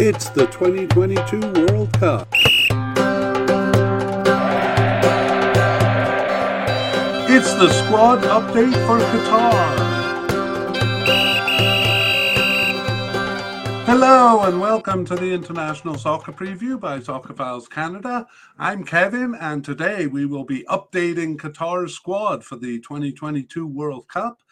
It's the 2022 World Cup. It's the squad update for Qatar. Hello and welcome to the International Soccer Preview by Soccer Files Canada. I'm Kevin, and today we will be updating Qatar's squad for the 2022 World Cup.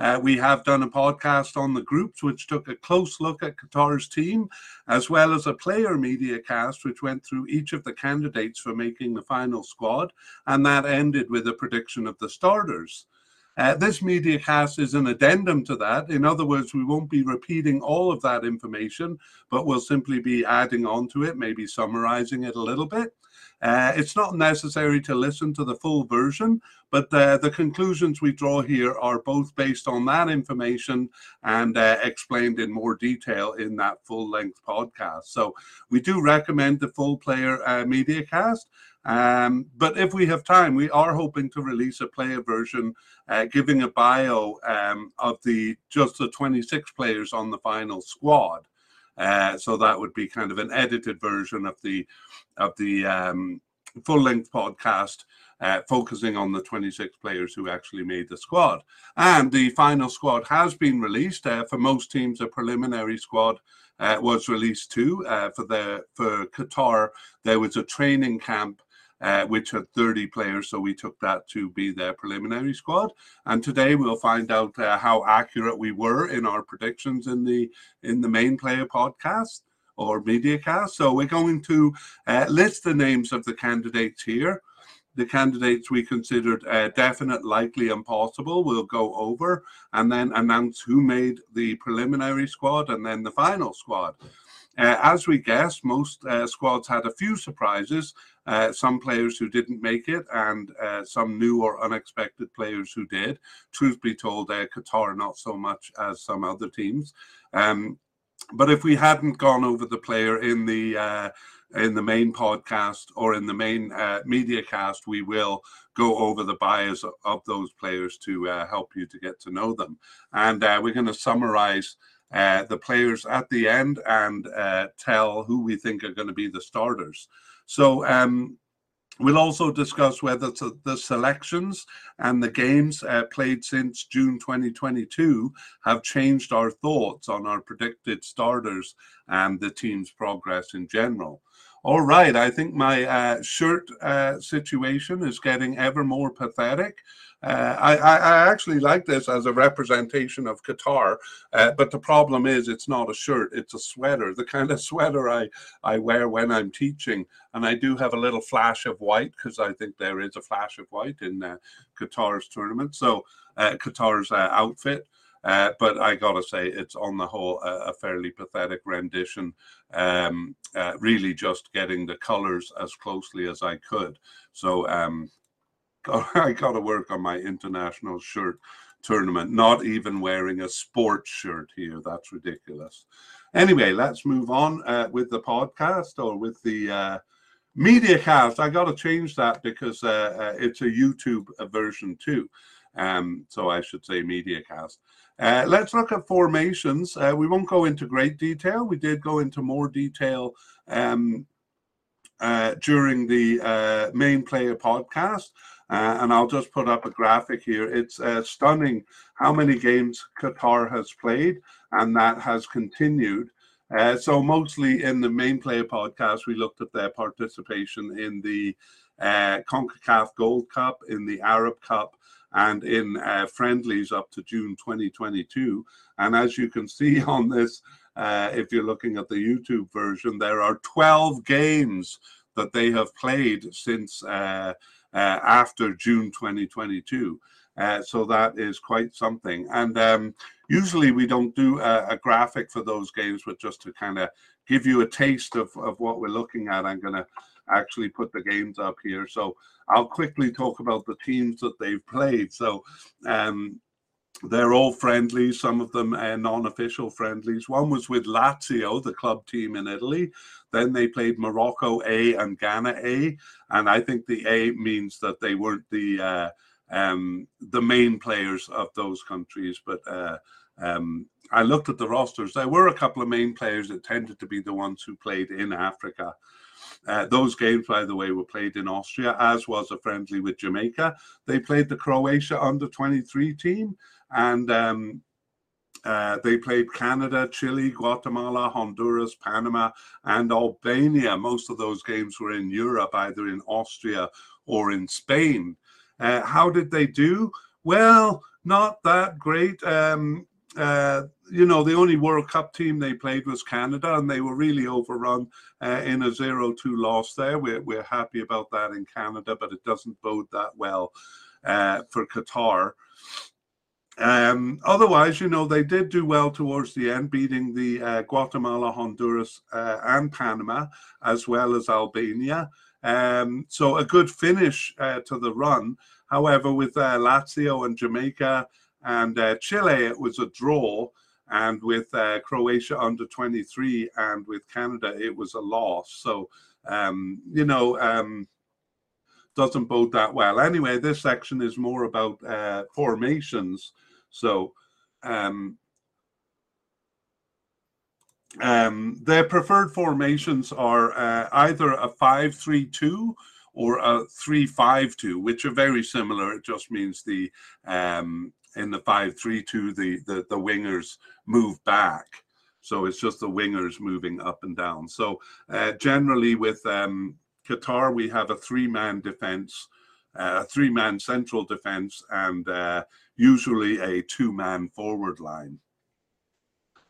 Uh, we have done a podcast on the groups, which took a close look at Qatar's team, as well as a player media cast, which went through each of the candidates for making the final squad, and that ended with a prediction of the starters. Uh, this media cast is an addendum to that. In other words, we won't be repeating all of that information, but we'll simply be adding on to it, maybe summarizing it a little bit. Uh, it's not necessary to listen to the full version, but uh, the conclusions we draw here are both based on that information and uh, explained in more detail in that full length podcast. So we do recommend the full player uh, media cast. Um, but if we have time, we are hoping to release a player version uh, giving a bio um, of the just the 26 players on the final squad. Uh, so that would be kind of an edited version of the of the um, full length podcast. Uh, focusing on the 26 players who actually made the squad. And the final squad has been released. Uh, for most teams, a preliminary squad uh, was released too. Uh, for the for Qatar, there was a training camp uh, which had 30 players. So we took that to be their preliminary squad. And today we'll find out uh, how accurate we were in our predictions in the in the main player podcast or media cast. So we're going to uh, list the names of the candidates here. The candidates we considered uh, definite, likely, and possible we'll go over and then announce who made the preliminary squad and then the final squad. Uh, as we guessed, most uh, squads had a few surprises, uh, some players who didn't make it, and uh, some new or unexpected players who did. Truth be told, uh, Qatar not so much as some other teams. Um, but if we hadn't gone over the player in the uh, in the main podcast or in the main media cast, we will go over the bios of, of those players to help you to get to know them. And we're going to summarize uh, the players at the end and uh, tell who we think are going to be the starters. So um, we'll also discuss whether the selections and the games uh, played since June 2022 have changed our thoughts on our predicted starters and the team's progress in general. All right, I think my uh, shirt uh, situation is getting ever more pathetic. Uh, I, I, actually like this as a representation of Qatar, uh, but the problem is it's not a shirt, it's a sweater, the kind of sweater I, I wear when I'm teaching. And I do have a little flash of white because I think there is a flash of white in uh, Qatar's tournament. So uh, Qatar's outfit. Uh, but I gotta say, it's on the whole a, a fairly pathetic rendition. Um, uh, really, just getting the colors as closely as I could. So um, I got to work on my international shirt tournament. Not even wearing a sports shirt here. That's ridiculous. Anyway, let's move on uh, with the podcast or with the uh, media cast. I got to change that because uh, uh, it's a YouTube version too. Um, so I should say media cast. Uh, let's look at formations. Uh, we won't go into great detail. We did go into more detail um, uh, during the uh, main player podcast. Uh, and I'll just put up a graphic here. It's uh, stunning how many games Qatar has played, and that has continued. so, mostly in the main player podcast, we looked at their participation in the CONCACAF Gold Cup, in the Arab Cup, and in uh, friendlies up to June 2022. And as you can see on this, uh, if you're looking at the YouTube version, there are 12 games that they have played since uh, uh after June 2022. Uh, so that is quite something. And um, usually we don't do a, a, graphic for those games, but just to kind of give you a taste of, of what we're looking at, I'm going to actually put the games up here. So I'll quickly talk about the teams that they've played. So um, they're all friendlies, some of them uh, non official friendlies. One was with Lazio, the club team in Italy. Then they played Morocco A and Ghana A. And I think the A means that they weren't the uh, um, the main players of those countries, but uh, um, I looked at the rosters. There were a couple of main players that tended to be the ones who played in Africa. Uh, those games, by the way, were played in Austria, as was a friendly with Jamaica. They played the Croatia under 23 team, and um, uh, they played Canada, Chile, Guatemala, Honduras, Panama, and Albania. Most of those games were in Europe, either in Austria or in Spain. Uh, how did they do? Well, not that great. Um, uh, you know, the only World Cup team they played was Canada, and they were really overrun uh, in a 0 2 loss there. We're, we're happy about that in Canada, but it doesn't bode that well uh, for Qatar. Um, otherwise, you know, they did do well towards the end, beating the uh, Guatemala, Honduras, uh, and Panama, as well as Albania. Um, so a good finish uh, to the run. However, with uh, Lazio and Jamaica and Chile, it was a draw. And with uh, Croatia under 23 and with Canada, it was a loss. So, um, you know, um, doesn't bode that well. Anyway, this section is more about uh, formations. So, um, um, their preferred formations are uh, either a 5-3-2 or a 3-5-2, which are very similar. It just means the um, in the 5-3-2, the, the, the wingers move back. So it's just the wingers moving up and down. So uh, generally with um, Qatar, we have a three-man defense, uh, a three-man central defense, and uh, usually a two-man forward line.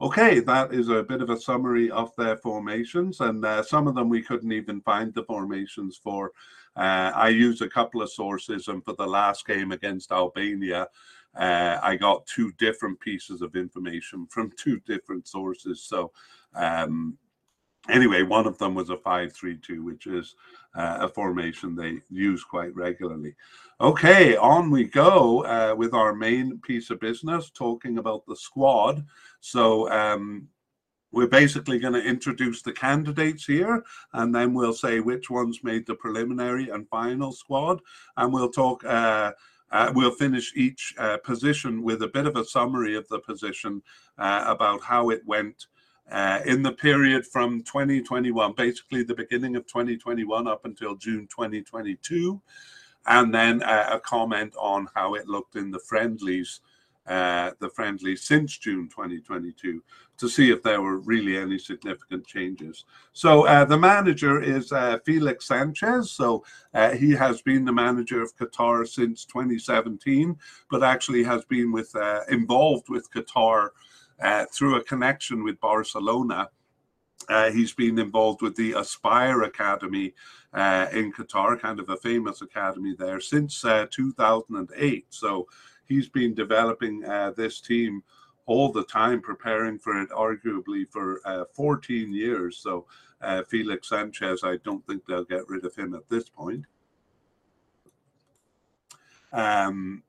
Okay, that is a bit of a summary of their formations, and uh, some of them we couldn't even find the formations for. Uh, I used a couple of sources, and for the last game against Albania, uh, I got two different pieces of information from two different sources. So, um, anyway, one of them was a 532, which is uh, a formation they use quite regularly. Okay, on we go uh, with our main piece of business, talking about the squad. So, um, we're basically going to introduce the candidates here and then we'll say which ones made the preliminary and final squad and we'll talk uh, uh, we'll finish each uh, position with a bit of a summary of the position uh, about how it went uh, in the period from 2021, basically the beginning of 2021 up until June 2022, and then uh, a comment on how it looked in the friendlies uh, the friendly since June 2022 to see if there were really any significant changes. So uh, the manager is uh, Felix Sanchez. So uh, he has been the manager of Qatar since 2017, but actually has been with uh, involved with Qatar through a connection with Barcelona. he's been involved with the Aspire Academy in Qatar, kind of a famous academy there since 2008. So he's been developing uh, this team all the time, preparing for it, arguably for uh, 14 years. So uh, Felix Sanchez, I don't think they'll get rid of him at this point. Um,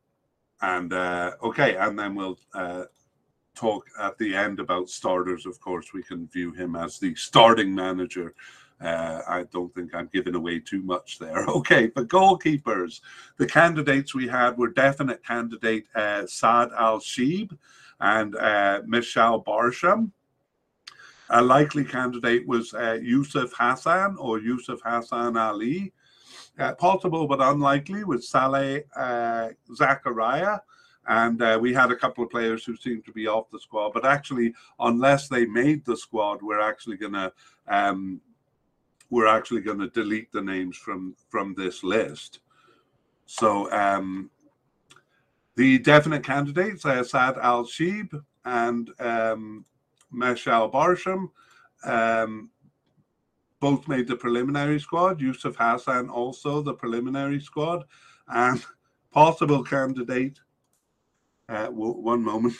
and uh, okay, and then we'll uh, talk at the end about starters. Of course, we can view him as the starting manager uh, I don't think I'm giving away too much there. Okay, but goalkeepers, the candidates we had were definite candidate uh, Saad Al Sheeb and uh, Meshal Barsham. A likely candidate was uh, Yusuf Hassan or Yusuf Hassan Ali. Uh, possible but unlikely was Saleh uh, Zakaria. And uh, we had a couple of players who seemed to be off the squad, but actually, unless they made the squad, we're actually going to um, we're actually going to delete the names from from this list. So um, the definite candidates are Al Sheeb and um, Meshal Barsham. Um, both made the preliminary squad. Yusuf Hassan also the preliminary squad, and possible candidate. Uh, one moment.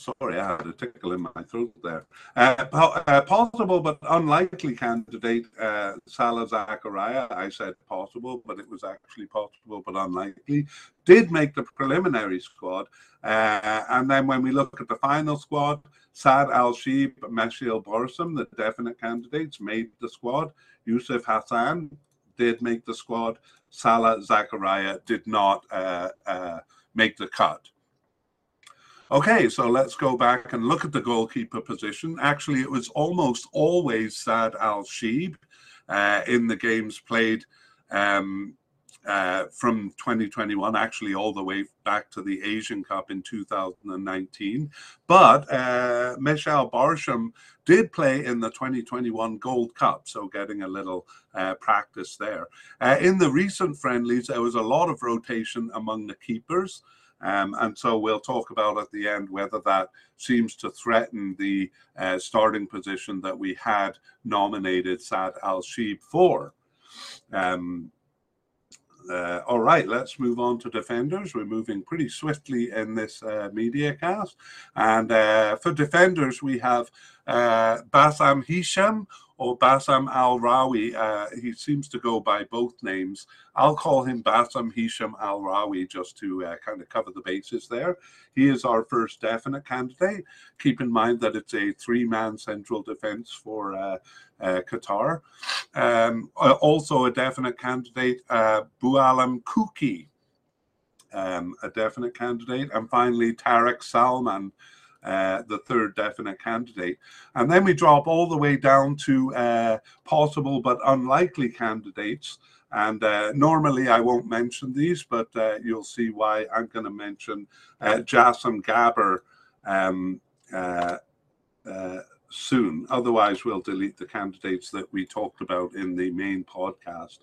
Sorry, I had a tickle in my throat there. Uh, uh, possible but unlikely candidate, uh, Salah Zakaria. I said possible, but it was actually possible but unlikely. Did make the preliminary squad. Uh, and then when we look at the final squad, Saad Al Sheeb, Meshal Barsham, the definite candidates, made the squad. Yusuf Hassan did make the squad. Salah Zakaria did not uh, uh, make the cut. Okay, so let's go back and look at the goalkeeper position. Actually, it was almost always Saad Al Sheeb uh, in the games played um, uh, from 2021, actually all the way back to the Asian Cup in 2019. But uh, Barsham did play in the 2021 Gold Cup, so getting a little uh, practice there. Uh, in the recent friendlies, there was a lot of rotation among the keepers. Um, and so we'll talk about at the end whether that seems to threaten the uh, starting position that we had nominated Saad Al Sheeb for. Um, uh, all right, let's move on to defenders. We're moving pretty swiftly in this uh, media cast. And uh, for defenders, we have uh, Bassam Hisham or Bassam Al Rawi. Uh, he seems to go by both names. I'll call him Bassam Hisham Al Rawi just to uh, kind of cover the bases there. He is our first definite candidate. Keep in mind that it's a three man central defense for uh, uh, Qatar. Um, uh, also, a definite candidate, uh, Boualem Kouki. Um, a definite candidate. And finally, Tarek Salman uh, the third definite candidate. And then we drop all the way down to uh, possible but unlikely candidates. And uh, normally I won't mention these, but uh, you'll see why I'm going to mention uh, Jassim Gabber um, uh, soon. Otherwise, we'll delete the candidates that we talked about in the main podcast.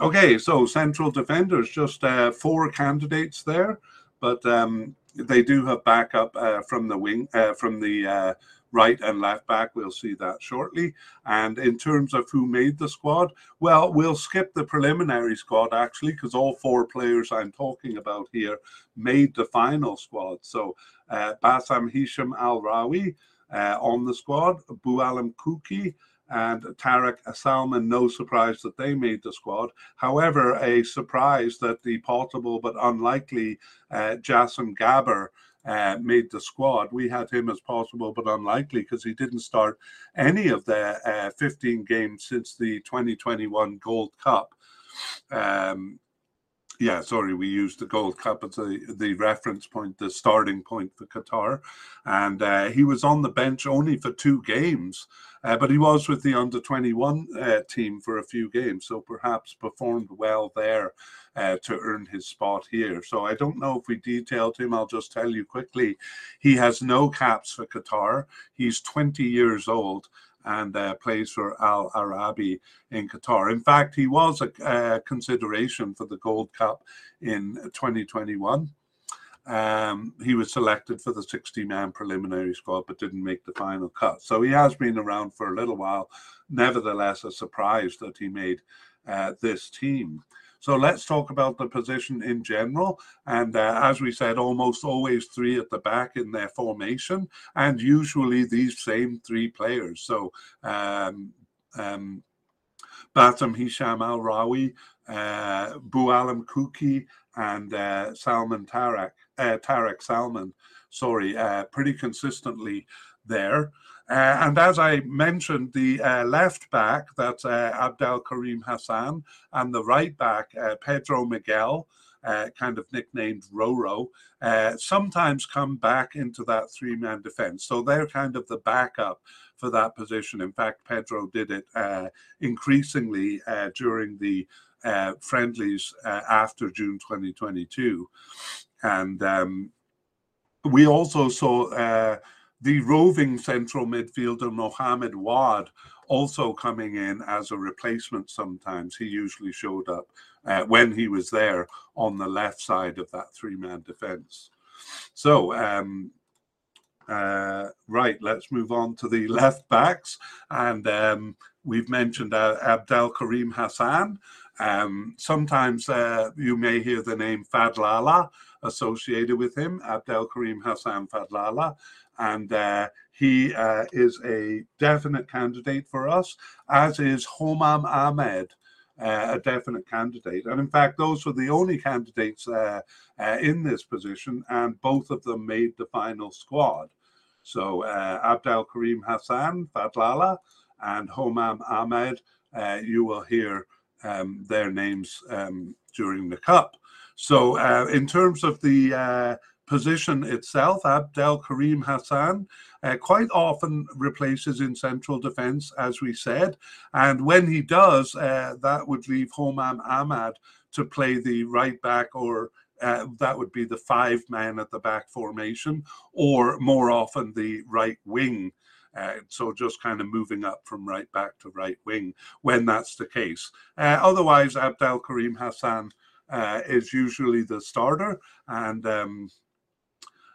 Okay, so central defenders, just four candidates there. But um, they do have backup uh, from the wing, uh, from the uh, right and left back. We'll see that shortly. And in terms of who made the squad, well, we'll skip the preliminary squad actually, because all four players I'm talking about here made the final squad. So uh, Bassam Hisham Al Rawi uh, on the squad, Boualem Kouki and Tarek Salman, no surprise that they made the squad. However, a surprise that the possible but unlikely uh, Jassim Gabber uh, made the squad. We had him as possible but unlikely because he didn't start any of the uh, 15 games since the 2021 Gold Cup. Um, yeah, sorry, we used the Gold Cup as the, the reference point, the starting point for Qatar. And uh, he was on the bench only for two games, uh, but he was with the under 21 uh, team for a few games. So perhaps performed well there uh, to earn his spot here. So I don't know if we detailed him. I'll just tell you quickly he has no caps for Qatar. He's 20 years old and uh, plays for Al Arabi in Qatar. In fact, he was a, a consideration for the Gold Cup in 2021. Um, he was selected for the 60 man preliminary squad but didn't make the final cut. So he has been around for a little while. Nevertheless, a surprise that he made uh, this team. So let's talk about the position in general. And uh, as we said, almost always three at the back in their formation, and usually these same three players. So um, um, Bassam Hisham Al Rawi, uh, Boualem Kouki, and uh, Salman Tarek, uh, Tarek Salman, sorry, uh, pretty consistently there. Uh, and as I mentioned, the uh, left back, that's uh, Abdel Karim Hassan, and the right back, uh, Pedro Miguel, uh, kind of nicknamed Roro, uh, sometimes come back into that three man defense. So they're kind of the backup for that position. In fact, Pedro did it increasingly during the friendlies after June 2022. And um, we also saw the roving central midfielder Mohamed Wad also coming in as a replacement sometimes. He usually showed up uh, when he was there on the left side of that three man defense. So, um, uh, right, let's move on to the left backs. And um, we've mentioned uh, Abdel Karim Hassan. Um, sometimes uh, you may hear the name Fadlala associated with him, Abdel Karim Hassan Fadlala and uh, he uh, is a definite candidate for us, as is Homam Ahmed. Uh, a definite candidate. And in fact, those were the only candidates uh, uh, in this position, and both of them made the final squad. So Abdel Karim Hassan, Fadlala, and Homam Ahmed, you will hear um, their names um, during the Cup. So, uh, in terms of the position itself, Abdel Karim Hassan, uh, quite often replaces in central defence, as we said. And when he does, uh, that would leave Homam Ahmad to play the right back or uh, that would be the five man at the back formation, or more often the right wing. Uh, so just kind of moving up from right back to right wing when that's the case. Uh, otherwise, Abdel Karim Hassan uh, is usually the starter, and um,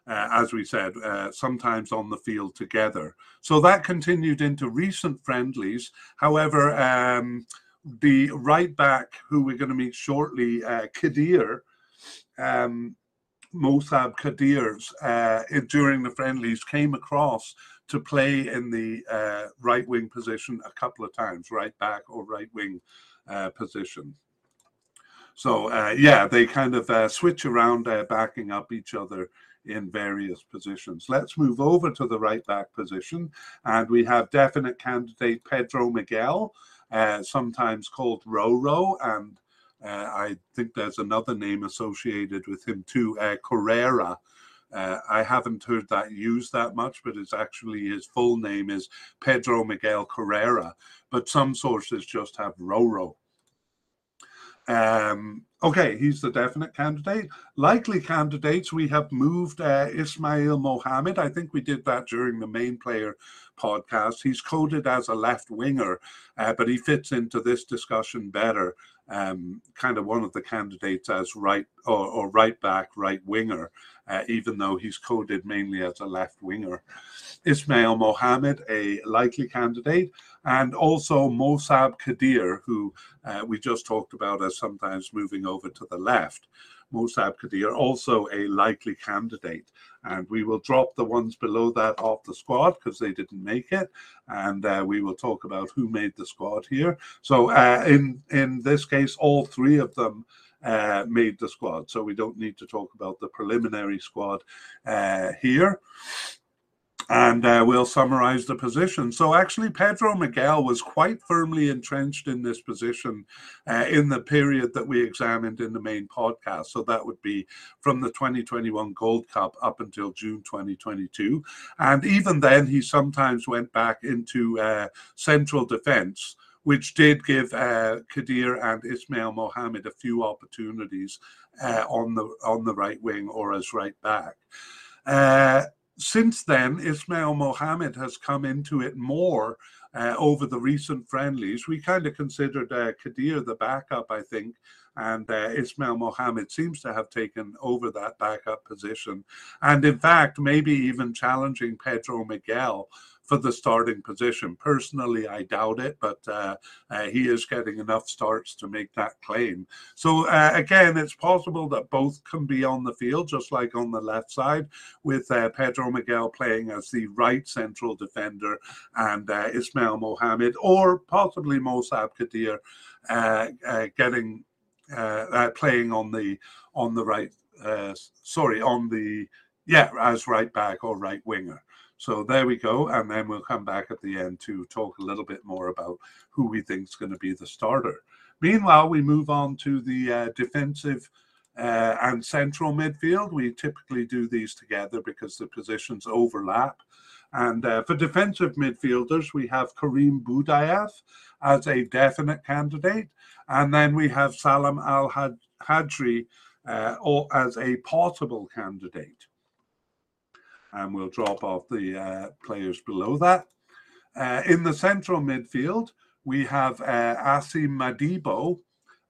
uh, as we said, uh, sometimes on the field together. So that continued into recent friendlies. However, um, the right back, who we're going to meet shortly, uh, Kadir, um, Kadir's, uh, during the friendlies, came across to play in the uh, right wing position a couple of times, right back or right wing uh, position. So, uh, yeah, they kind of uh, switch around, uh, backing up each other in various positions. Let's move over to the right back position. And we have definite candidate Pedro Miguel, uh, sometimes called Roro. And I think there's another name associated with him too, Carrera. Uh, I haven't heard that used that much, but it's actually his full name is Pedro Miguel Carrera. But some sources just have Roro. Um, okay, he's the definite candidate. Likely candidates, we have moved uh, Ismail Mohammed. I think we did that during the main player podcast. He's coded as a left winger, uh, but he fits into this discussion better. Um, kind of one of the candidates as right or, or right back, right winger, uh, even though he's coded mainly as a left winger. Ismail Mohammed, a likely candidate, and also Mosab Kadir, who uh, we just talked about as sometimes moving over to the left. Mosab Kadir, also a likely candidate. And we will drop the ones below that off the squad because they didn't make it. And uh, we will talk about who made the squad here. So uh, in, in this case, all three of them uh, made the squad. So we don't need to talk about the preliminary squad uh, here and uh, we'll summarize the position. So, actually, Pedro Miguel was quite firmly entrenched in this position uh, in the period that we examined in the main podcast. So, that would be from the 2021 Gold Cup up until June 2022. And even then, he sometimes went back into uh, central defense. Which did give uh, Kadir and Ismail Mohammed a few opportunities uh, on the on the right wing or as right back. Uh, since then, Ismail Mohammed has come into it more uh, over the recent friendlies. We kind of considered uh, Kadir the backup, I think, and uh, Ismail Mohammed seems to have taken over that backup position. And in fact, maybe even challenging Pedro Miguel for the starting position. Personally, I doubt it, but uh, uh, he is getting enough starts to make that claim. So, uh, again, it's possible that both can be on the field, just like on the left side, with uh, Pedro Miguel playing as the right central defender and uh, Ismail Mohammed, or possibly Mosab Kadir uh, getting playing on the on the right. sorry, on the yeah, as right back or right winger. So there we go. And then we'll come back at the end to talk a little bit more about who we think is going to be the starter. Meanwhile, we move on to the uh, defensive uh, and central midfield. We typically do these together because the positions overlap. And uh, for defensive midfielders, we have Kareem Boudiaf as a definite candidate. And then we have Salam Al Hajri uh, as a possible candidate and we'll drop off the uh, players below that. Uh, in the central midfield, we have uh, Asim Madibo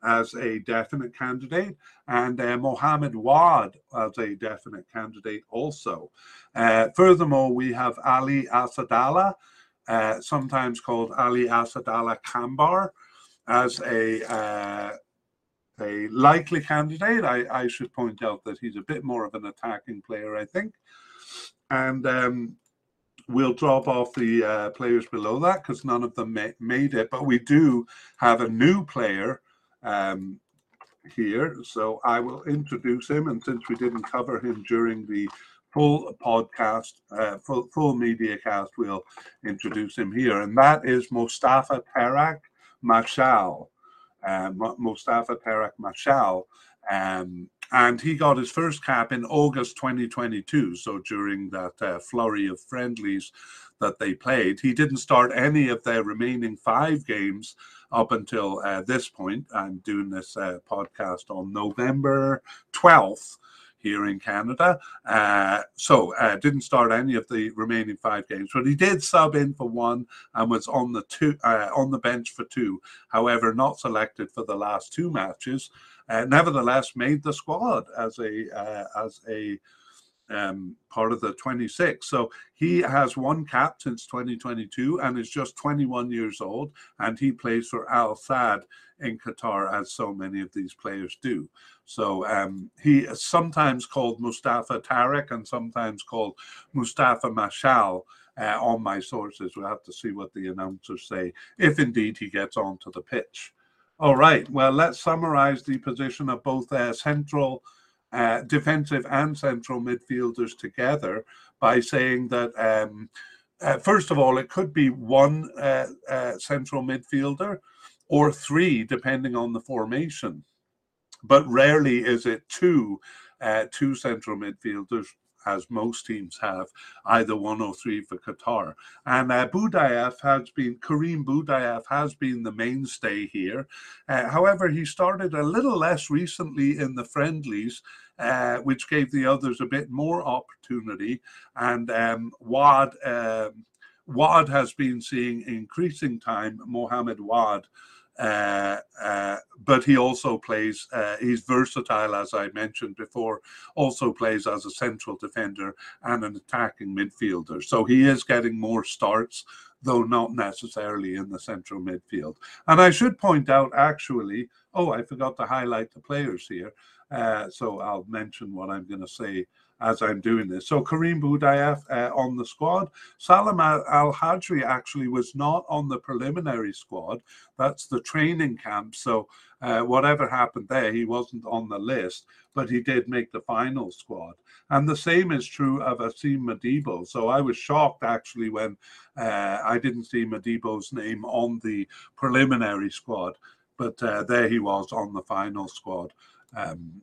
as a definite candidate and uh, Wad as a definite candidate also. Uh, furthermore, we have Ali Asadallah, uh, sometimes called Ali Asadallah Kambar, as a uh, a likely candidate. I, I should point out that he's a bit more of an attacking player, I think and um, we'll drop off the uh, players below that because none of them ma- made it. But we do have a new player um, here, so I will introduce him. And since we didn't cover him during the full podcast, uh, full, full media cast, we'll introduce him here, and that is Mustafa Tarek Mashal. Uh, Mustafa Tarek Mashal. Um, and he got his first cap in August 2022. So during that uh, flurry of friendlies that they played, he didn't start any of their remaining five games up until uh, this point. I'm doing this uh, podcast on November 12th here in Canada. Uh, so uh, didn't start any of the remaining five games, but he did sub in for one and was on the two uh, on the bench for two. However, not selected for the last two matches. Uh, nevertheless, made the squad as a uh, as a um, part of the 26. So he has one cap since 2022 and is just 21 years old, and he plays for Al Sadd in Qatar, as so many of these players do. So um, he is sometimes called Mustafa Tarek and sometimes called Mustafa Mashal. Uh, on my sources, we'll have to see what the announcers say, if indeed he gets onto the pitch. All right, well, let's summarize the position of both uh, central uh, defensive and central midfielders together by saying that um, uh, first of all, it could be one uh, uh central midfielder or three, depending on the formation. But rarely is it two, uh, two central midfielders as most teams have, either one or three for Qatar. And uh, Boudiaf has been, Karim Boudiaf has been the mainstay here. Uh, however, he started a little less recently in the friendlies, uh, which gave the others a bit more opportunity. And um, Wad, um, Wad has been seeing increasing time, Mohammed Wad. Uh, uh, but he also plays, uh, he's versatile, as I mentioned before, also plays as a central defender and an attacking midfielder. So he is getting more starts, though not necessarily in the central midfield. And I should point out, actually, oh, I forgot to highlight the players here. Uh, so I'll mention what I'm going to say as I'm doing this. So Karim Boudiaf uh, on the squad. Salam Al Hajri actually was not on the preliminary squad. That's the training camp. So uh, whatever happened there, he wasn't on the list, but he did make the final squad. And the same is true of Asim Madibo. So I was shocked actually when uh, I didn't see Madibo's name on the preliminary squad, but uh, there he was on the final squad. Um,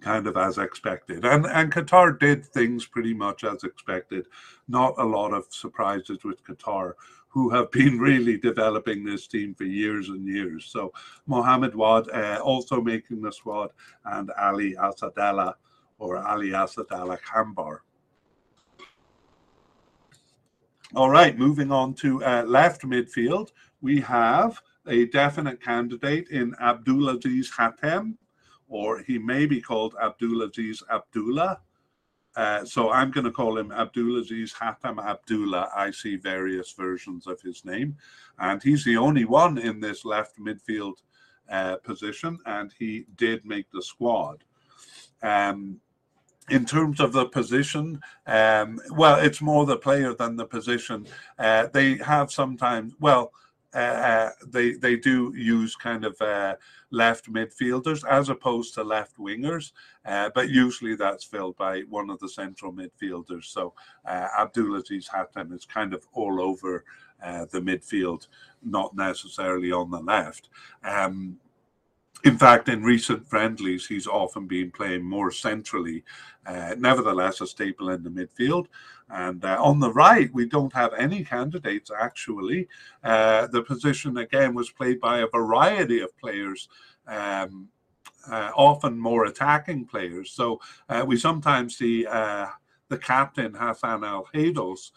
kind of as expected. And and Qatar did things pretty much as expected. Not a lot of surprises with Qatar, who have been really developing this team for years and years. So Mohammed Wad uh, also making the squad, and Ali Asadallah or Ali Asadallah Khambar. All right, moving on to uh, left midfield, we have a definite candidate in Abdulaziz Hatem or he may be called Abdulaziz Abdullah. Uh, so I'm going to call him Abdulaziz Hatem Abdullah. I see various versions of his name, and he's the only one in this left midfield uh, position, and he did make the squad. Um, in terms of the position, um, well, it's more the player than the position. Uh, they have sometimes, well, uh, they they do use kind of uh, left midfielders as opposed to left wingers, uh, but usually that's filled by one of the central midfielders. So uh, Abdulaziz Hatem is kind of all over uh, the midfield, not necessarily on the left. Um, in fact, in recent friendlies, he's often been playing more centrally, uh, nevertheless, a staple in the midfield. And uh, on the right, we don't have any candidates actually. Uh, the position again was played by a variety of players. Um, uh, often more attacking players. So uh, we sometimes see uh, the captain Hassan Al Haydos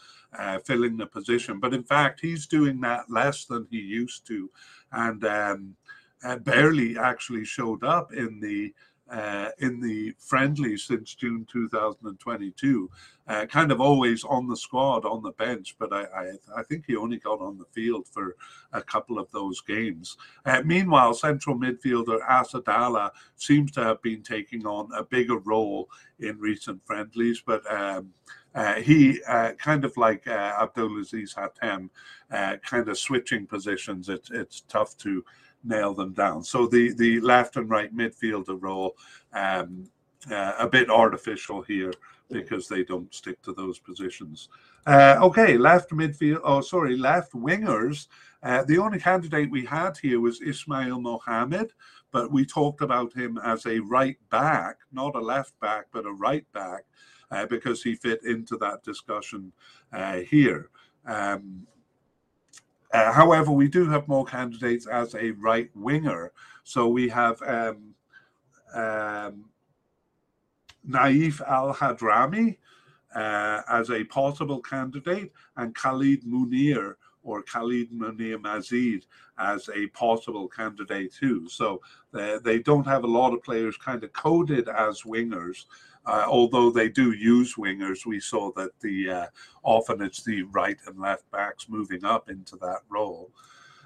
filling the position, but in fact he's doing that less than he used to, and um, uh, barely actually showed up in the uh, in the friendly since June 2022. Uh, kind of always on the squad, on the bench, but I, I, I, think he only got on the field for a couple of those games. Uh, meanwhile, central midfielder Asadallah seems to have been taking on a bigger role in recent friendlies, but um, uh, he uh, kind of like uh, Abdulaziz Hatem, uh, kind of switching positions. It's it's tough to nail them down. So the the left and right midfielder role, um, uh, a bit artificial here because they don't stick to those positions. Uh, okay, left midfield. Oh, sorry, left wingers. Uh, the only candidate we had here was Ismail Mohammed, but we talked about him as a right back, not a left back, but a right back, uh, because he fit into that discussion uh, here. Um, uh, however, we do have more candidates as a right winger. So we have um, um, Naif Al Hadrami uh, as a possible candidate, and Khalid Munir or Khalid Munir Mazid as a possible candidate too. So uh, they don't have a lot of players kind of coded as wingers. Uh, although they do use wingers, we saw that the uh, often it's the right and left backs moving up into that role.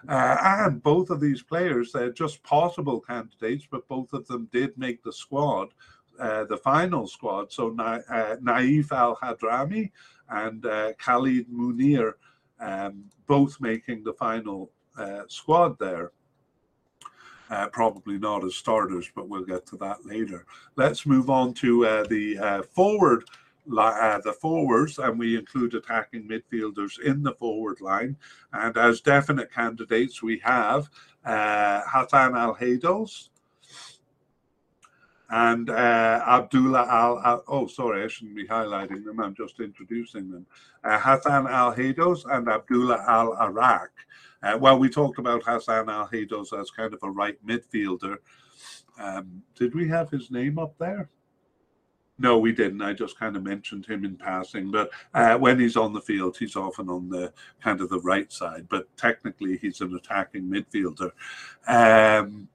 Uh, and both of these players, they're just possible candidates, but both of them did make the squad, uh, the final squad. So Na- uh, Naif Al Hadrami and uh, Khalid Munir, um, both making the final squad there. Uh, probably not as starters, but we'll get to that later. Let's move on to uh, the uh, forward, uh, the forwards, and we include attacking midfielders in the forward line. And as definite candidates, we have uh, Hassan Al Haydos and uh, Abdullah Al. Oh, sorry, I shouldn't be highlighting them. I'm just introducing them. Hassan Al Haydos and Abdullah Al Arak. Uh, well, we talked about Hassan Al Haydos as kind of a right midfielder. Um, did we have his name up there? No, we didn't. I just kind of mentioned him in passing. But uh, when he's on the field, he's often on the kind of the right side. But technically, he's an attacking midfielder. Um,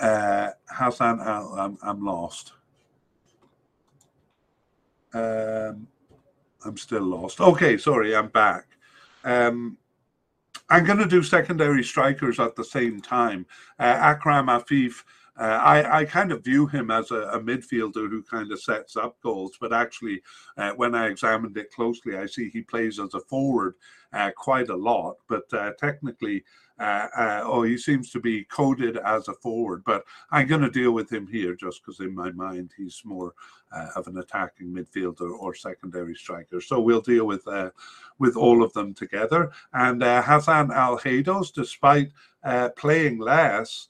uh, Hassan Al, I'm, I'm lost. Um, I'm still lost. Okay, sorry, I'm back. Um, I'm going to do secondary strikers at the same time. Uh, Akram Afif, uh, I, I, kind of view him as a, a, midfielder who kind of sets up goals, but actually, uh, when I examined it closely, I see he plays as a forward uh, quite a lot. But uh, technically, uh, uh, oh, he seems to be coded as a forward, but I'm going to deal with him here just because in my mind he's more of an attacking midfielder or secondary striker. So we'll deal with with all of them together. And Hassan Al Haydos, despite playing less,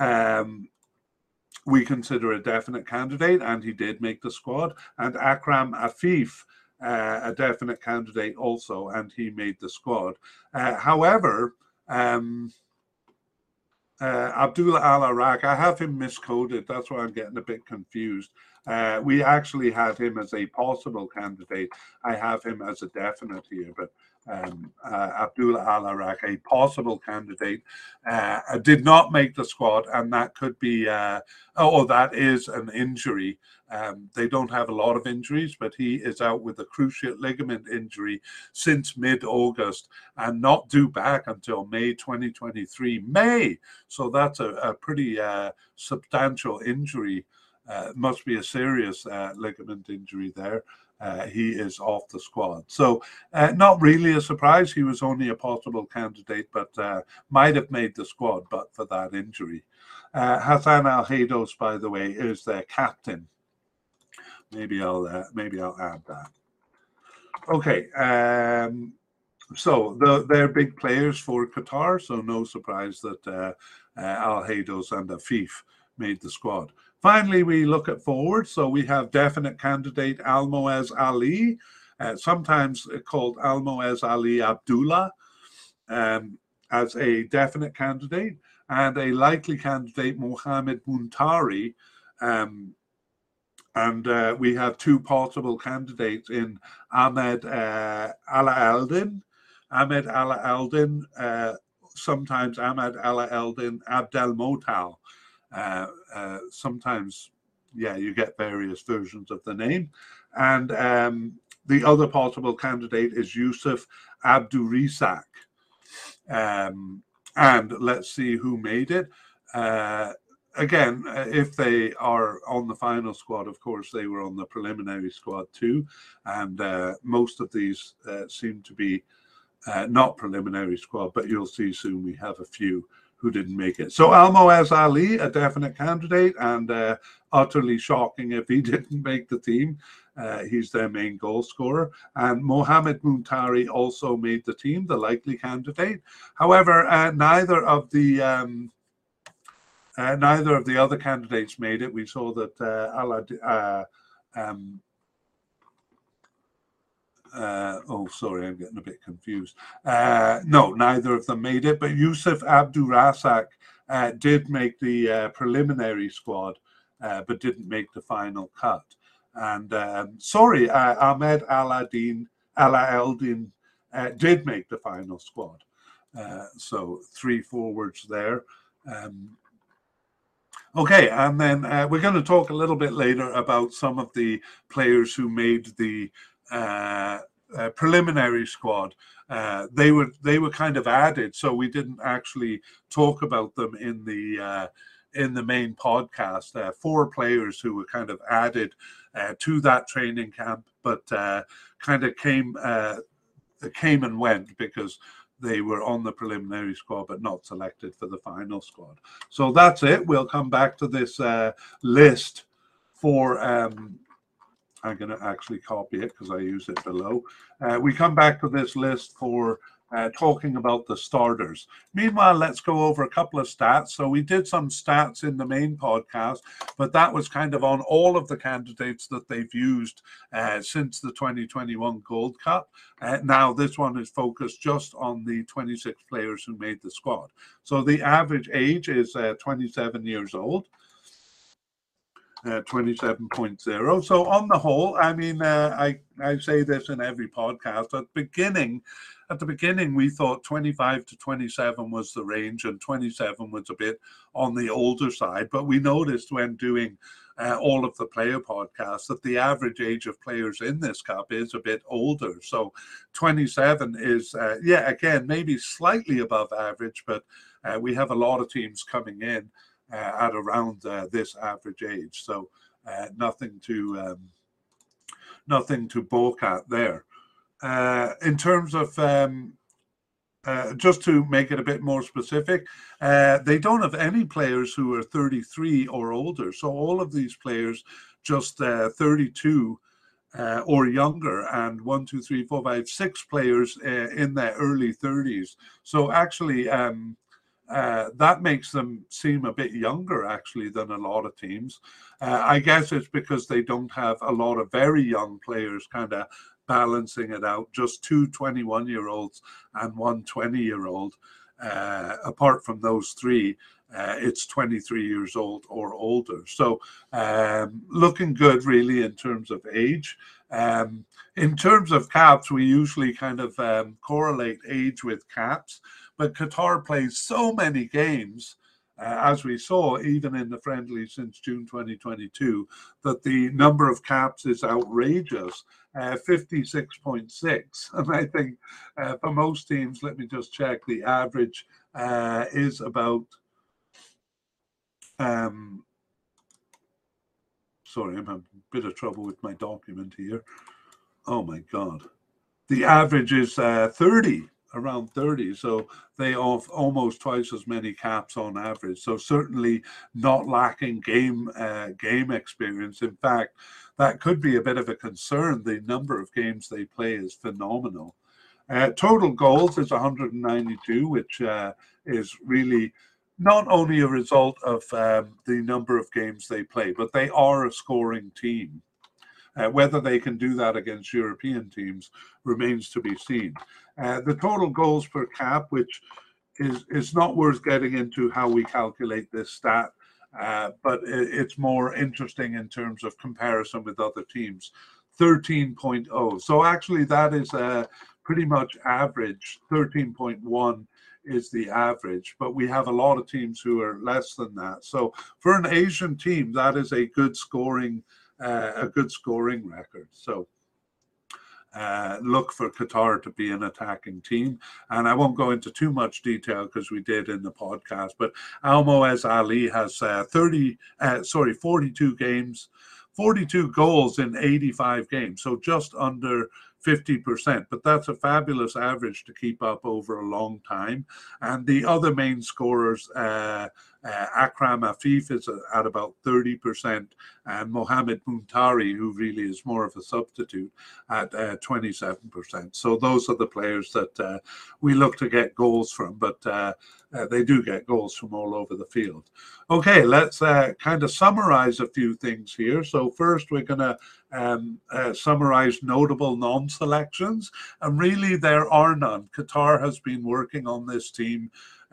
um, we consider a definite candidate, and he did make the squad. And Akram Afif. a definite candidate also, and he made the squad. however, um, uh, Abdullah Al Arak, I have him miscoded. That's why I'm getting a bit confused. Uh, we actually had him as a possible candidate. I have him as a definite here, but um, uh, Abdullah Al Arak, a possible candidate, uh, did not make the squad, and that could be, uh, oh, that is an injury. Um, they don't have a lot of injuries, but he is out with a cruciate ligament injury since mid August and not due back until May 2023. May! So that's a, a pretty uh, substantial injury. Uh, must be a serious uh, ligament injury there uh, he is off the squad. So, uh, not really a surprise. He was only a possible candidate, but uh, might have made the squad but for that injury. Uh, Hassan Al Haydos, by the way, is their captain. Maybe I'll uh, maybe I'll add that. Okay. Um, so the, they're big players for Qatar, so no surprise that Al Haydos and Afif made the squad. Finally, we look at forward. So we have definite candidate Almoez Ali, uh, sometimes called Almoez Ali Abdullah, um, as a definite candidate, and a likely candidate Mohamed Muntari. Um, and uh, we have two possible candidates in Ahmed uh, Ala Eldin, Ahmed Ala Eldin, uh, sometimes Ahmed Ala Eldin Abdel Motal. Uh, uh, sometimes, yeah, you get various versions of the name. And um, the other possible candidate is Yusuf Abdurisak. Um, and let's see who made it. Uh, again, uh, if they are on the final squad, of course, they were on the preliminary squad too. And uh, most of these uh, seem to be uh, not preliminary squad, but you'll see soon we have a few who didn't make it. So Almoez Ali, a definite candidate, and uh, utterly shocking if he didn't make the team. Uh, he's their main goal scorer. And Mohamed Muntari also made the team, the likely candidate. However, uh, neither of the um, Uh, neither of the other candidates made it. We saw that uh, Alad, uh, um, uh, oh, sorry, I'm getting a bit confused. Uh, no, neither of them made it, but Yusuf Abdurasak uh, did make the uh, preliminary squad, uh, but didn't make the final cut. And um, sorry, uh, Ahmed Aladdin, Ala Eldin did make the final squad. so three forwards there. Um, Okay, and then uh, we're going to talk a little bit later about some of the players who made the uh, uh, preliminary squad. Uh, they were they were kind of added, so we didn't actually talk about them in the uh, in the main podcast. Uh, four players who were kind of added to that training camp, but kind of came came and went because they were on the preliminary squad but not selected for the final squad. So that's it. We'll come back to this uh, list for. Um, I'm going to actually copy it because I use it below. Uh, we come back to this list for uh, talking about the starters. Meanwhile, let's go over a couple of stats. So we did some stats in the main podcast, but that was kind of on all of the candidates that they've used uh, since the 2021 Gold Cup. Uh, now this one is focused just on the 26 players who made the squad. So the average age is uh, 27 years old. Uh, 27.0. So on the whole, I mean, uh, I I say this in every podcast. At the beginning, at the beginning, we thought 25 to 27 was the range, and 27 was a bit on the older side. But we noticed when doing uh, all of the player podcasts that the average age of players in this cup is a bit older. So 27 is, uh, yeah, again, maybe slightly above average, but uh, we have a lot of teams coming in at around uh, this average age. So uh, nothing to um, nothing to balk at there. Uh, in terms of um, uh, just to make it a bit more specific, uh, they don't have any players who are 33 or older. So all of these players, just uh, 32 uh, or younger, and one, two, three, four, five, six players uh, in their early 30s. So actually, um, that makes them seem a bit younger, actually, than a lot of teams. I guess it's because they don't have a lot of very young players kind of balancing it out. Just two 21 year olds and one 20 year old. Uh, apart from those three, uh, it's 23 years old or older. So um, looking good, really, in terms of age. Um, in terms of caps, we usually kind of um, correlate age with caps, but Qatar plays so many games uh, as we saw even in the friendly since June 2022, that the number of caps is outrageous, uh, 56.6. And I think uh, for most teams, let me just check, the average uh, is about. Um, sorry, I'm having a bit of trouble with my document here. Oh my God. The average is uh, 30 around 30 so they have almost twice as many caps on average. So certainly not lacking game uh, game experience. In fact that could be a bit of a concern. The number of games they play is phenomenal. Uh, total goals is 192 which uh, is really not only a result of um, the number of games they play but they are a scoring team uh, whether they can do that against European teams remains to be seen. Uh, the total goals per cap, which is is not worth getting into how we calculate this stat, uh, but it, it's more interesting in terms of comparison with other teams. 13.0. So actually, that is uh, pretty much average. 13.1 is the average, but we have a lot of teams who are less than that. So for an Asian team, that is a good scoring uh, a good scoring record. So uh, look for Qatar to be an attacking team. And I won't go into too much detail because we did in the podcast. But Almoez Ali has uh, 30, uh, sorry, 42 games, 42 goals in 85 games. So just under 50%. But that's a fabulous average to keep up over a long time. And the other main scorers, uh, Uh, Akram Afif is at about 30%, and Mohamed Muntari, who really is more of a substitute, at uh, 27%. So those are the players that uh, we look to get goals from, but uh, uh, they do get goals from all over the field. Okay, let's uh, kind of summarize a few things here. So first, we're going to um, summarize notable non-selections, and really there are none. Qatar has been working on this team uh, uh,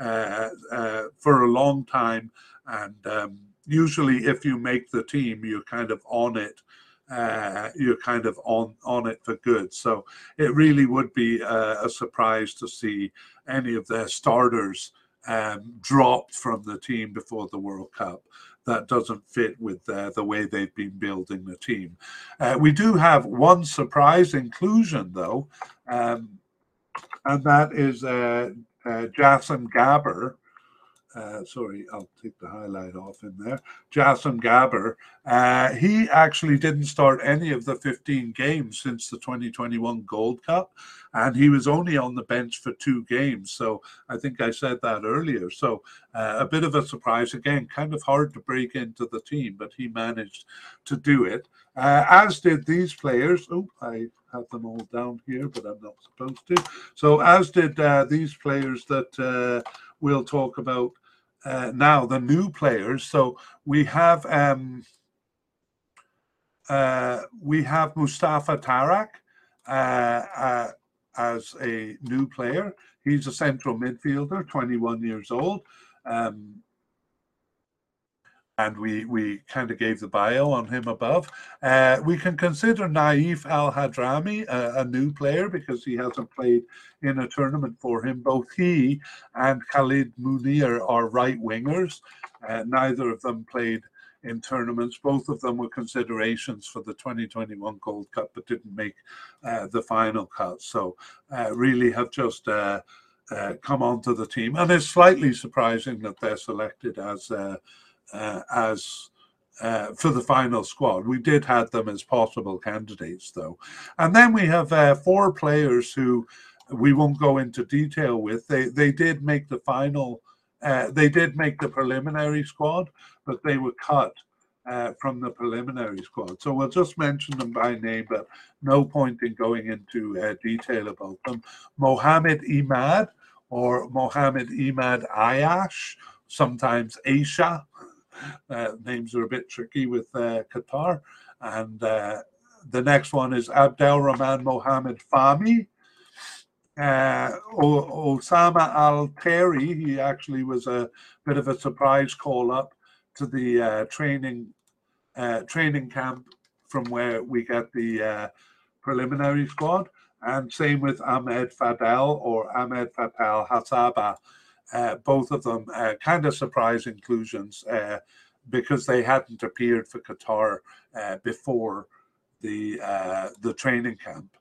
for a long time. And um, usually, if you make the team, you're kind of on it. Uh, you're kind of on on it for good. So it really would be a, a surprise to see any of their starters um, dropped from the team before the World Cup. That doesn't fit with uh, the way they've been building the team. Uh, we do have one surprise inclusion, though, um, and that is uh, Jasim Gaber. Uh, sorry, I'll take the highlight off in there. Jasim Gaber. Uh, he actually didn't start any of the 15 games since the 2021 Gold Cup, and he was only on the bench for two games. So I think I said that earlier. So uh, a bit of a surprise again, kind of hard to break into the team, but he managed to do it. Uh, as did these players. Oh, I have them all down here, but I'm not supposed to. So, as did uh, these players that uh, we'll talk about uh, now, the new players. So we have um, uh, we have Mustafa Tarek uh, uh, as a new player. He's a central midfielder, 21 years old. Um, and we we kind of gave the bio on him above. Uh, we can consider Naif Al Hadrami a, a, new player because he hasn't played in a tournament for him. Both he and Khalid Munir are right wingers. Uh, neither of them played in tournaments. Both of them were considerations for the 2021 Gold Cup, but didn't make uh, the final cut. So uh, really have just. Uh, uh, come onto the team, and it's slightly surprising that they're selected as as uh, for the final squad. We did have them as possible candidates, though. And then we have uh, four players who we won't go into detail with. They they did make the final. Uh, they did make the preliminary squad, but they were cut uh, from the preliminary squad. So we'll just mention them by name, but no point in going into uh, detail about them. Mohammed Imad or Mohammed Imad Ayash, sometimes Aisha, uh, names are a bit tricky with uh, Qatar. And uh, the next one is Abdel Rahman Mohammed Fahmy. Uh, Osama Al Teri, he actually was a bit of a surprise call up to the uh, training training camp from where we get the preliminary squad. And same with Ahmed Fadel or Ahmed Fatal Hasaba. Uh, both of them uh, kind of surprise inclusions uh, because they hadn't appeared for Qatar before the the training camp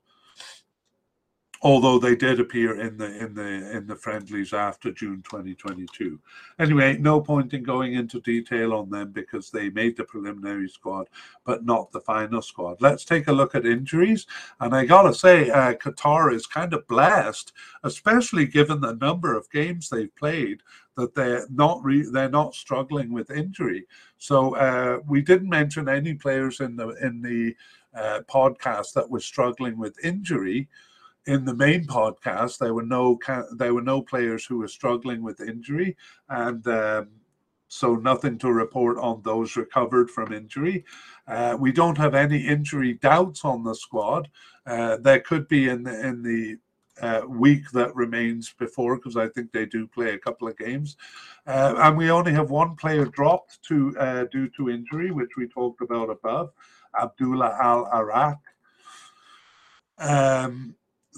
although they did appear in the in the in the friendlies after June 2022. Anyway, no point in going into detail on them because they made the preliminary squad, but not the final squad. Let's take a look at injuries, and I gotta say, uh, Qatar is kind of blessed, especially given the number of games they've played. That they're not re- they're not struggling with injury. So uh, we didn't mention any players in the in the uh, podcast that were struggling with injury in the main podcast, there were no there were no players who were struggling with injury, and um, so nothing to report on those recovered from injury. Uh, we don't have any injury doubts on the squad. Uh, there could be in the in the uh, week that remains before, because I think they do play a couple of games, uh, and we only have one player dropped to uh, due to injury, which we talked about above, Abdullah Al Arak. Um,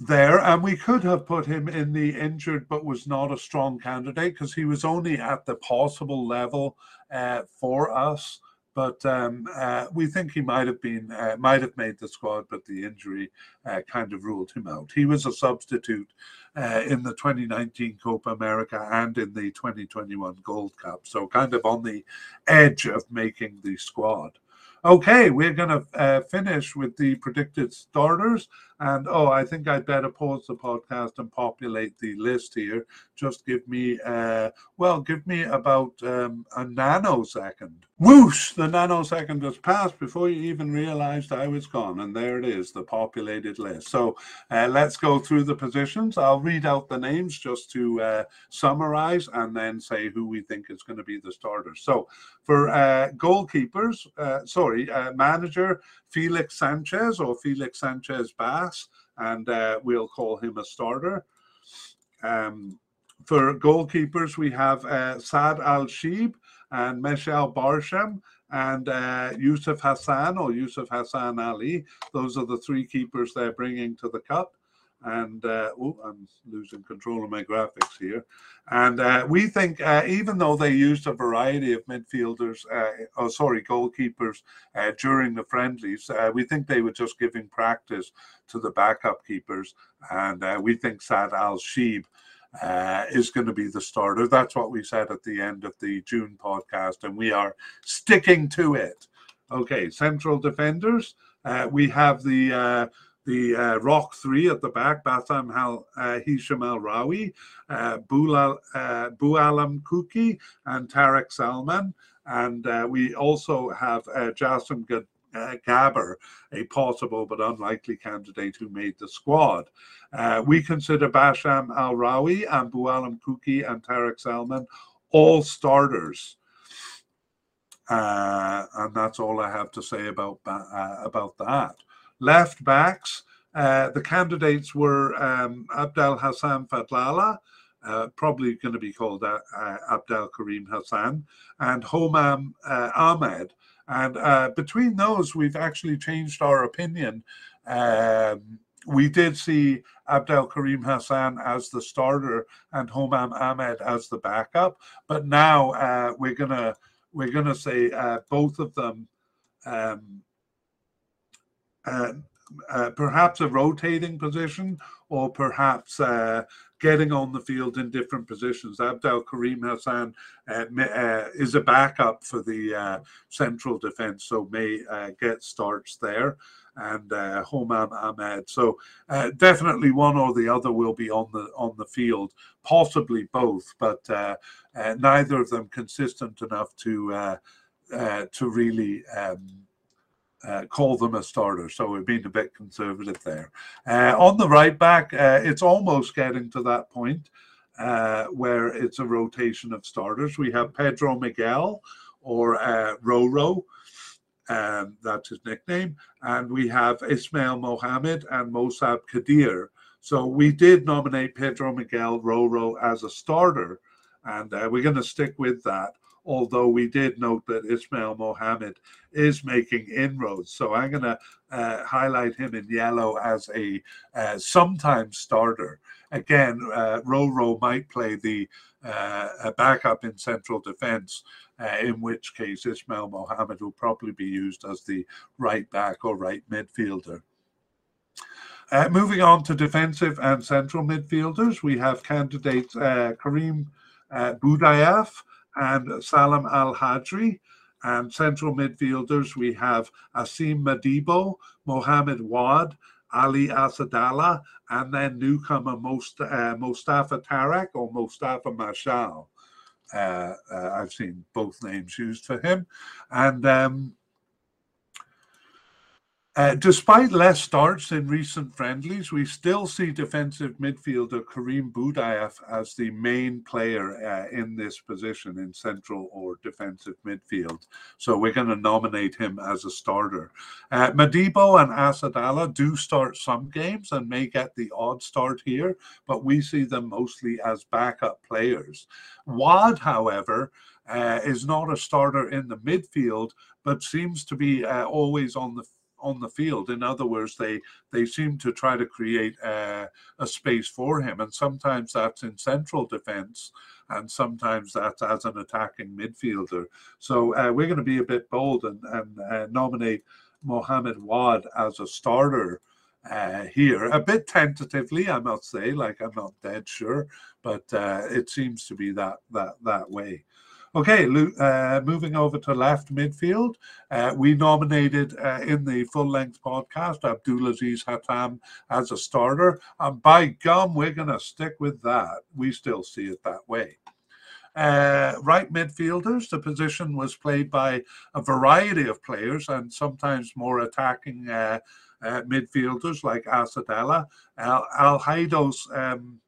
there, and we could have put him in the injured but was not a strong candidate because he was only at the possible level uh, for us. But um, uh, we think he might have been, uh, might have made the squad, but the injury uh, kind of ruled him out. He was a substitute uh, in the 2019 Copa America and in the 2021 Gold Cup, so kind of on the edge of making the squad. Okay, we're going to uh, finish with the predicted starters. And oh, I think I'd better pause the podcast and populate the list here. Just give me, uh, well, give me about um, a nanosecond. Whoosh! The nanosecond has passed before you even realized I was gone. And there it is, the populated list. So uh, let's go through the positions. I'll read out the names just to uh, summarize and then say who we think is going to be the starters. So for uh, goalkeepers, uh, sorry, uh, manager Felix Sanchez or Felix Sanchez Bas, and uh, we'll call him a starter. Um, for goalkeepers, we have uh, Saad Al Sheeb and Meshal Barsham and uh, Yusuf Hassan or Yusuf Hassan Ali. Those are the three keepers they're bringing to the cup and uh, oh, I'm losing control of my graphics here. And uh, we think, uh, even though they used a variety of midfielders, uh, oh sorry, goalkeepers uh, during the friendlies, uh, we think they were just giving practice to the backup keepers, and we think Saad Al Sheeb. is going to be the starter. That's what we said at the end of the June podcast, and we are sticking to it. Okay, central defenders. we have the the uh, Rock Three at the back, Bassam Hal, uh, Hisham Al Rawi, uh, uh, Boualem Khoukhi, and Tarek Salman. And uh, we also have uh, Jasim G- uh, Gaber, a possible but unlikely candidate who made the squad. Uh, we consider Bassam Al Rawi and Boualem Khoukhi and Tarek Salman all starters. Uh, and that's all I have to say about uh, about that. Left backs, uh, the candidates were um, Abdel Hassan Fadlala, uh, probably going to be called uh, uh, Abdel Karim Hassan, and Homam uh, Ahmed. And uh, between those, we've actually changed our opinion. Um, we did see Abdel Karim Hassan as the starter and Homam Ahmed as the backup, but now we're gonna we're gonna say both of them. Um, uh, uh, perhaps a rotating position or perhaps uh, getting on the field in different positions. Abdel Karim Hassan uh, uh is a backup for the central defense, so may get starts there. And uh, Homam Ahmed, so definitely one or the other will be on the on the field, possibly both, but neither of them consistent enough to to really um, uh, call them a starter. So we've been a bit conservative there. Uh, on the right back, uh, it's almost getting to that point uh, where it's a rotation of starters. We have Pedro Miguel or uh, Roro. Um, that's his nickname. And we have Ismail Mohammed and Mosab Kadir. So we did nominate Pedro Miguel Roro as a starter, and uh, we're going to stick with that although we did note that Ismail Mohammed is making inroads. So I'm going to uh, highlight him in yellow as a uh, sometimes starter. Again, uh, Roro might play the uh, backup in central defense, uh, in which case Ismail Mohammed will probably be used as the right back or right midfielder. Uh, moving on to defensive and central midfielders, we have candidates uh, Karim uh, Boudiaf, and Salam Al Hajri. And central midfielders, we have Asim Madibo, Mohammed Wad, Ali Asadallah, and then newcomer Most, uh, Mustafa Tarek or Mustafa Mashal. Uh, uh, I've seen both names used for him. And um, uh, despite less starts in recent friendlies, we still see defensive midfielder Karim Boudiaf as the main player uh, in this position in central or defensive midfield. So we're going to nominate him as a starter. Uh, Madibo and Asadallah do start some games and may get the odd start here, but we see them mostly as backup players. Wad, however, uh, is not a starter in the midfield, but seems to be uh, always on the on the field. In other words, they they seem to try to create a, a space for him, and sometimes that's in central defence, and sometimes that's as an attacking midfielder. So uh, we're going to be a bit bold and, and uh, nominate Mohamed Wad as a starter. Uh, here a bit tentatively i must say like i'm not dead sure but uh, it seems to be that that that way Okay, uh, moving over to left midfield, uh, we nominated uh, in the full length podcast Abdulaziz Hatem as a starter. And by gum, we're going to stick with that. We still see it that way. Uh, right midfielders, the position was played by a variety of players and sometimes more attacking uh, uh, midfielders like Asadallah. Al Haidos um,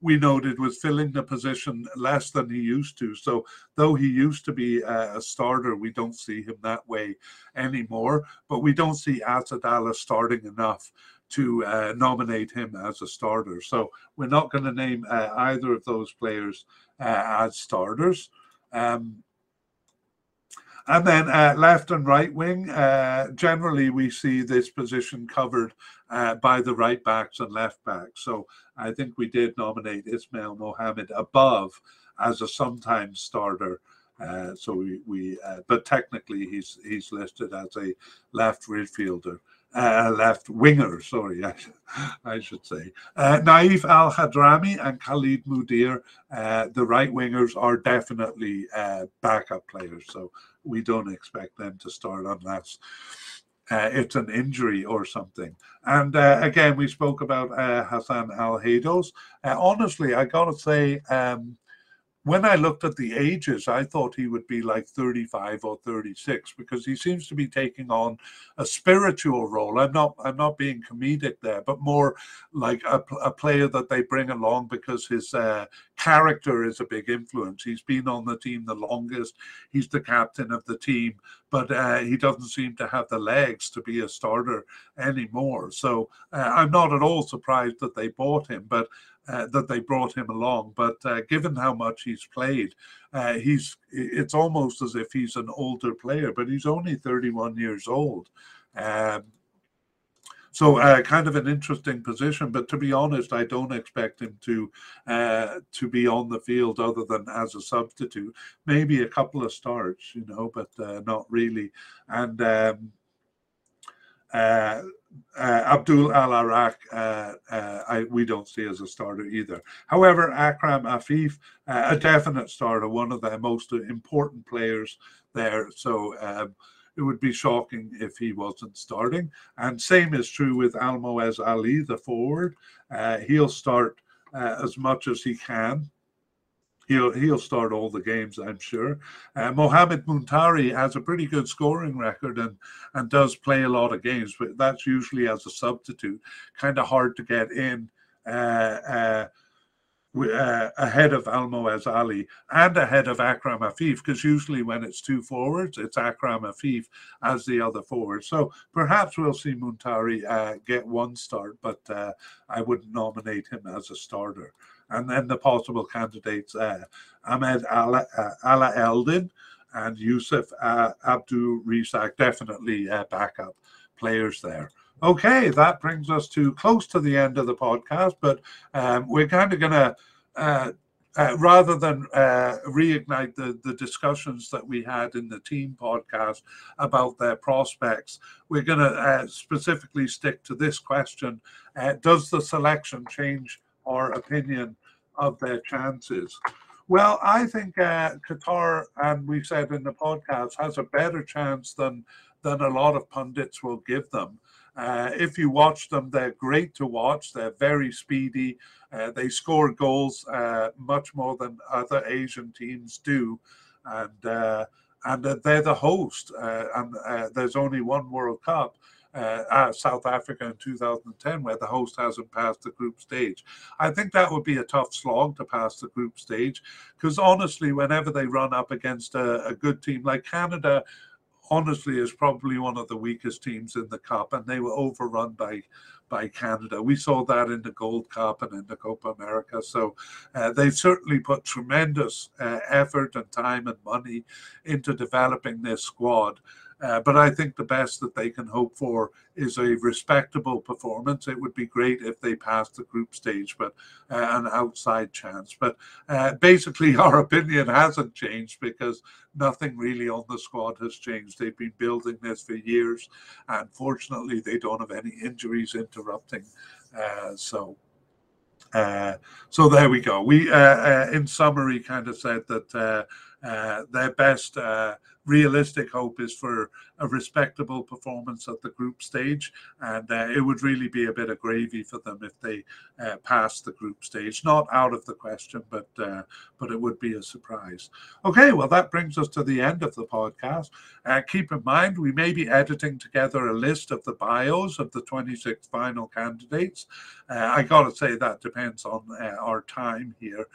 we noted was filling the position less than he used to. So though he used to be a starter, we don't see him that way anymore. But we don't see Asadallah starting enough to uh, nominate him as a starter. So we're not going to name uh, either of those players uh, as starters. Um, and then uh, left and right wing, uh, generally we see this position covered uh, by the right backs and left backs. So I think we did nominate Ismail Mohammed above as a sometimes starter. Uh, so we, we uh, but technically he's he's listed as a left midfielder uh, left winger, sorry, I, I should say. Uh, Naif Al Hadrami and Khalid Munir, uh, the right wingers, are definitely uh, backup players. So we don't expect them to start unless uh, it's an injury or something. And uh, again, we spoke about uh, Hassan Al Haidos. Uh, honestly, I got to say, um, when I looked at the ages, I thought he would be like 35 or 36 because he seems to be taking on a spiritual role. I'm not I'm not being comedic there, but more like a, a player that they bring along because his uh, character is a big influence. He's been on the team the longest. He's the captain of the team, but uh, he doesn't seem to have the legs to be a starter anymore. So uh, I'm not at all surprised that they bought him, but uh, that they brought him along. But uh, given how much he's played, uh, he's it's almost as if he's an older player, but he's only 31 years old. Um, so uh, kind of an interesting position, but to be honest, I don't expect him to uh, to be on the field other than as a substitute. Maybe a couple of starts, you know, but uh, not really. And um, uh, uh, Abdul Al Arak, uh, uh, we don't see as a starter either. However, Akram Afif, uh, a definite starter, one of the most important players there. So um, it would be shocking if he wasn't starting. And same is true with Almoez Ali, the forward. Uh, he'll start as much as he can he'll he'll start all the games, I'm sure. Uh, Mohamed Muntari has a pretty good scoring record and and does play a lot of games, but that's usually as a substitute. Kind of hard to get in. Uh, uh, uh, ahead of Almoez Ali and ahead of Akram Afif, because usually when it's two forwards, it's Akram Afif as the other forward. So perhaps we'll see Muntari uh, get one start, but uh, I wouldn't nominate him as a starter and then the possible candidates uh, Ahmed Ala, uh, Eldin and Yusuf uh, Abdul Risak, definitely uh, backup players there. Okay, that brings us to close to the end of the podcast, but um, we're kind of going to. Uh, uh, rather than uh, reignite the, the discussions that we had in the team podcast about their prospects, we're going to uh, specifically stick to this question uh, Does the selection change our opinion of their chances? Well, I think uh, Qatar, and we said in the podcast, has a better chance than than a lot of pundits will give them. Uh, if you watch them, they're great to watch. They're very speedy. Uh, they score goals uh, much more than other Asian teams do, and uh, and they're the host. Uh, and uh, there's only one World Cup, uh, South Africa in 2010, where the host hasn't passed the group stage. I think that would be a tough slog to pass the group stage because honestly, whenever they run up against a, a good team like Canada, honestly is probably one of the weakest teams in the cup, and they were overrun by by Canada. We saw that in the Gold Cup and in the Copa America. So uh, they've certainly put tremendous uh, effort and time and money into developing this squad. Uh, but I think the best that they can hope for is a respectable performance. It would be great if they passed the group stage, but uh, an outside chance. But uh, basically, our opinion hasn't changed because nothing really on the squad has changed. They've been building this for years, and fortunately, they don't have any injuries interrupting. Uh, so. Uh, so there we go. We, uh, in summary, kind of said that their best realistic hope is for a respectable performance at the group stage, and uh, it would really be a bit of gravy for them if they uh, pass the group stage. Not out of the question, but uh, but it would be a surprise. Okay, well that brings us to the end of the podcast. Uh, keep in mind we may be editing together a list of the bios of the 26 final candidates. Uh, I got to say that depends on uh, our time here.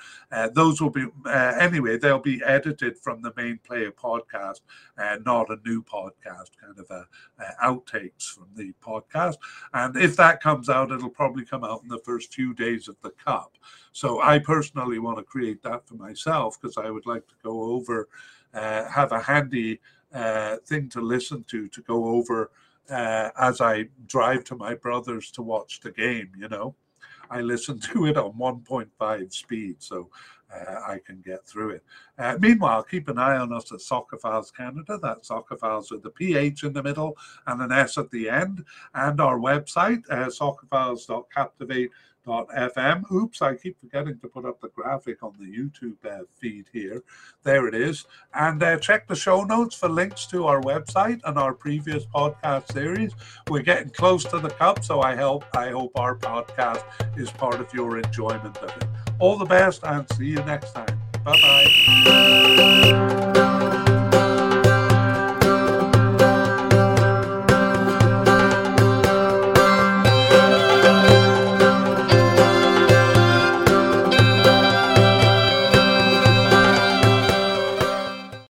those will be anyway. They'll be edited from the main player podcast uh, not a new podcast, kind of a, a, outtakes from the podcast. And if that comes out, it'll probably come out in the first few days of the Cup. So I personally want to create that for myself because I would like to go over, uh, have a handy uh, thing to listen to, to go over uh, as I drive to my brother's to watch the game, you know. I listen to it on 1.5 speed. So uh, I can get through it. Uh, meanwhile, keep an eye on us at Soccer Philes Canada. That's Soccer Philes with the PH in the middle and an S at the end. And our website, uh, soccerphiles.captivate.com FM. Oops, I keep forgetting to put up the graphic on the YouTube uh, feed here. There it is. And uh, check the show notes for links to our website and our previous podcast series. We're getting close to the cup, so I hope I hope our podcast is part of your enjoyment of it. All the best and see you next time. Bye bye.